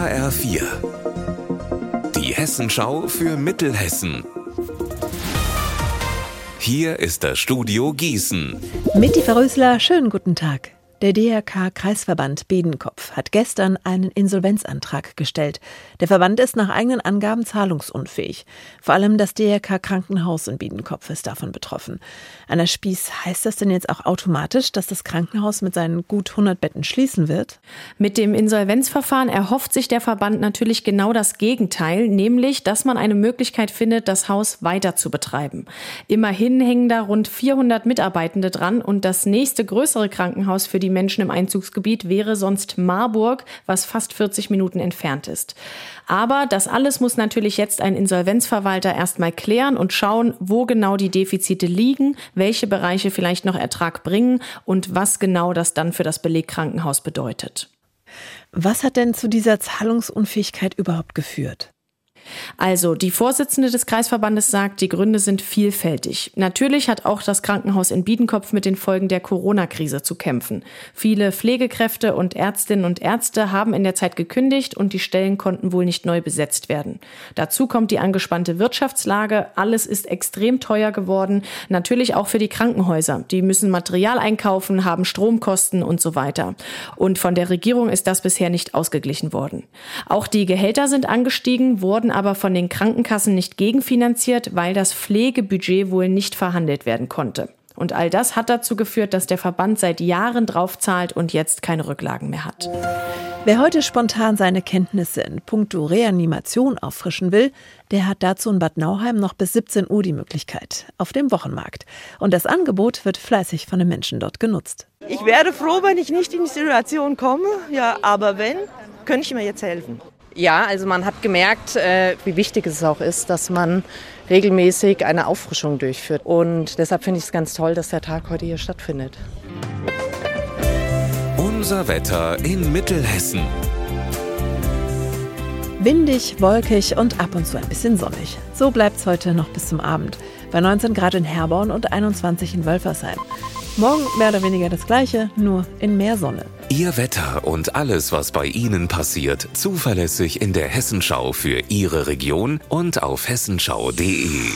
HR4. Die Hessenschau für Mittelhessen. Hier ist das Studio Gießen. Mitti Verrösler, schönen guten Tag. Der DRK Kreisverband Bedenkopf hat gestern einen Insolvenzantrag gestellt. Der Verband ist nach eigenen Angaben zahlungsunfähig. Vor allem das DRK Krankenhaus in Biedenkopf ist davon betroffen. Anna Spieß, heißt das denn jetzt auch automatisch, dass das Krankenhaus mit seinen gut 100 Betten schließen wird? Mit dem Insolvenzverfahren erhofft sich der Verband natürlich genau das Gegenteil, nämlich, dass man eine Möglichkeit findet, das Haus weiter zu betreiben. Immerhin hängen da rund 400 Mitarbeitende dran und das nächste größere Krankenhaus für die die Menschen im Einzugsgebiet wäre sonst Marburg, was fast 40 Minuten entfernt ist. Aber das alles muss natürlich jetzt ein Insolvenzverwalter erstmal klären und schauen, wo genau die Defizite liegen, welche Bereiche vielleicht noch Ertrag bringen und was genau das dann für das Belegkrankenhaus bedeutet. Was hat denn zu dieser Zahlungsunfähigkeit überhaupt geführt? Also, die Vorsitzende des Kreisverbandes sagt, die Gründe sind vielfältig. Natürlich hat auch das Krankenhaus in Biedenkopf mit den Folgen der Corona-Krise zu kämpfen. Viele Pflegekräfte und Ärztinnen und Ärzte haben in der Zeit gekündigt und die Stellen konnten wohl nicht neu besetzt werden. Dazu kommt die angespannte Wirtschaftslage. Alles ist extrem teuer geworden. Natürlich auch für die Krankenhäuser. Die müssen Material einkaufen, haben Stromkosten und so weiter. Und von der Regierung ist das bisher nicht ausgeglichen worden. Auch die Gehälter sind angestiegen, wurden aber von den Krankenkassen nicht gegenfinanziert, weil das Pflegebudget wohl nicht verhandelt werden konnte. Und all das hat dazu geführt, dass der Verband seit Jahren drauf zahlt und jetzt keine Rücklagen mehr hat. Wer heute spontan seine Kenntnisse in puncto Reanimation auffrischen will, der hat dazu in Bad Nauheim noch bis 17 Uhr die Möglichkeit auf dem Wochenmarkt. Und das Angebot wird fleißig von den Menschen dort genutzt. Ich wäre froh, wenn ich nicht in die Situation komme, ja, aber wenn, könnte ich mir jetzt helfen. Ja, also man hat gemerkt, äh, wie wichtig es auch ist, dass man regelmäßig eine Auffrischung durchführt. Und deshalb finde ich es ganz toll, dass der Tag heute hier stattfindet. Unser Wetter in Mittelhessen. Windig, wolkig und ab und zu ein bisschen sonnig. So bleibt es heute noch bis zum Abend. Bei 19 Grad in Herborn und 21 in Wölfersheim. Morgen mehr oder weniger das gleiche, nur in mehr Sonne. Ihr Wetter und alles, was bei Ihnen passiert, zuverlässig in der Hessenschau für Ihre Region und auf hessenschau.de.